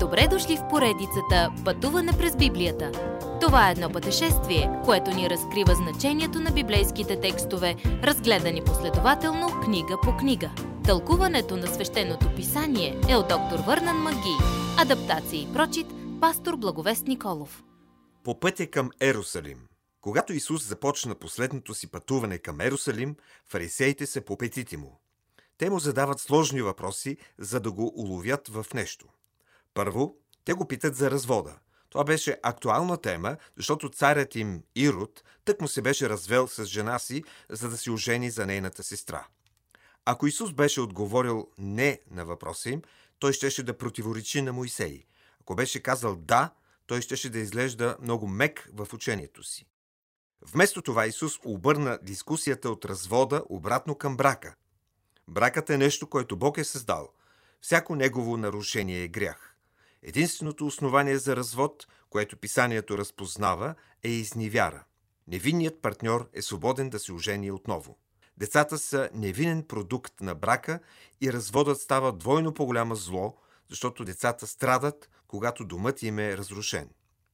Добре дошли в поредицата Пътуване през Библията. Това е едно пътешествие, което ни разкрива значението на библейските текстове, разгледани последователно книга по книга. Тълкуването на свещеното писание е от доктор Върнан Маги. Адаптация и прочит, пастор Благовест Николов. По пътя към Ерусалим. Когато Исус започна последното си пътуване към Ерусалим, фарисеите се по петите му. Те му задават сложни въпроси, за да го уловят в нещо. Първо, те го питат за развода. Това беше актуална тема, защото царят им Ирод тък му се беше развел с жена си, за да се ожени за нейната сестра. Ако Исус беше отговорил не на въпроса им, той щеше да противоречи на Моисей. Ако беше казал да, той щеше да изглежда много мек в учението си. Вместо това Исус обърна дискусията от развода обратно към брака. Бракът е нещо, което Бог е създал. Всяко негово нарушение е грях. Единственото основание за развод, което писанието разпознава, е изневяра. Невинният партньор е свободен да се ожени отново. Децата са невинен продукт на брака и разводът става двойно по-голямо зло, защото децата страдат, когато домът им е разрушен.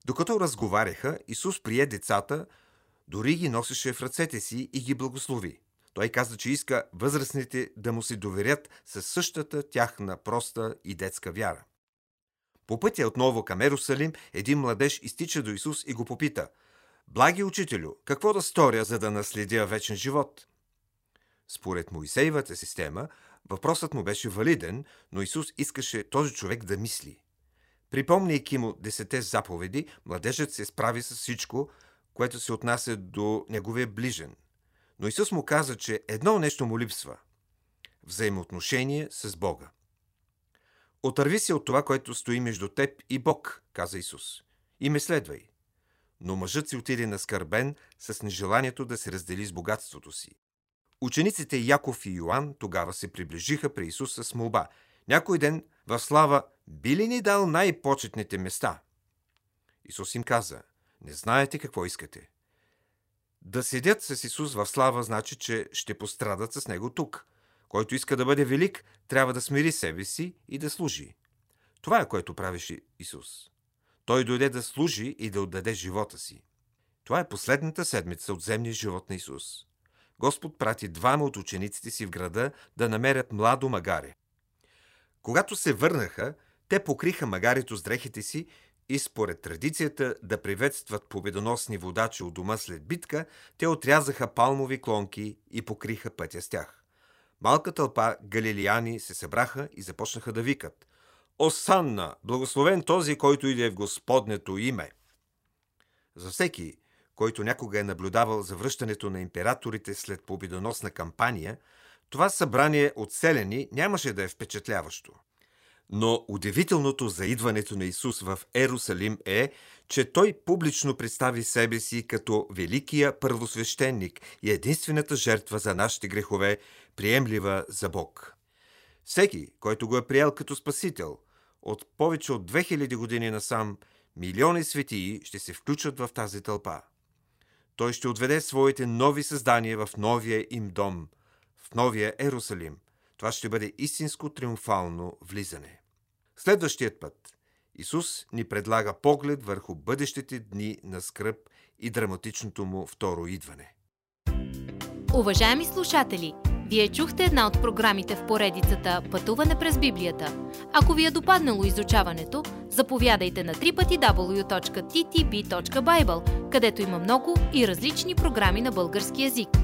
Докато разговаряха, Исус прие децата, дори ги носеше в ръцете си и ги благослови. Той каза, че иска възрастните да му се доверят със същата тяхна проста и детска вяра. По пътя отново към Ерусалим, един младеж изтича до Исус и го попита «Благи учителю, какво да сторя, за да наследя вечен живот?» Според Моисеевата система, въпросът му беше валиден, но Исус искаше този човек да мисли. Припомняйки му десете заповеди, младежът се справи с всичко, което се отнася до неговия ближен. Но Исус му каза, че едно нещо му липсва – взаимоотношение с Бога. Отърви се от това, което стои между теб и Бог, каза Исус, и ме следвай. Но мъжът си отиде наскърбен с нежеланието да се раздели с богатството си. Учениците Яков и Йоанн тогава се приближиха при Исус с молба. Някой ден в слава би ли ни дал най-почетните места? Исус им каза, не знаете какво искате. Да седят с Исус в слава значи, че ще пострадат с Него тук – който иска да бъде велик, трябва да смири себе си и да служи. Това е което правеше Исус. Той дойде да служи и да отдаде живота си. Това е последната седмица от земния живот на Исус. Господ прати двама от учениците си в града да намерят младо магаре. Когато се върнаха, те покриха магарето с дрехите си и според традицията да приветстват победоносни водачи от дома след битка, те отрязаха палмови клонки и покриха пътя с тях. Малка тълпа галилияни се събраха и започнаха да викат Осанна, благословен този, който иде в Господнето име. За всеки, който някога е наблюдавал завръщането на императорите след победоносна кампания, това събрание от селени нямаше да е впечатляващо. Но удивителното за идването на Исус в Ерусалим е, че той публично представи себе си като великия първосвещеник и единствената жертва за нашите грехове, приемлива за Бог. Всеки, който го е приел като спасител, от повече от 2000 години насам, милиони светии ще се включат в тази тълпа. Той ще отведе своите нови създания в новия им дом, в новия Ерусалим. Това ще бъде истинско триумфално влизане. Следващият път Исус ни предлага поглед върху бъдещите дни на скръп и драматичното му второ идване. Уважаеми слушатели! Вие чухте една от програмите в поредицата Пътуване през Библията. Ако ви е допаднало изучаването, заповядайте на www.ttb.bible, където има много и различни програми на български язик.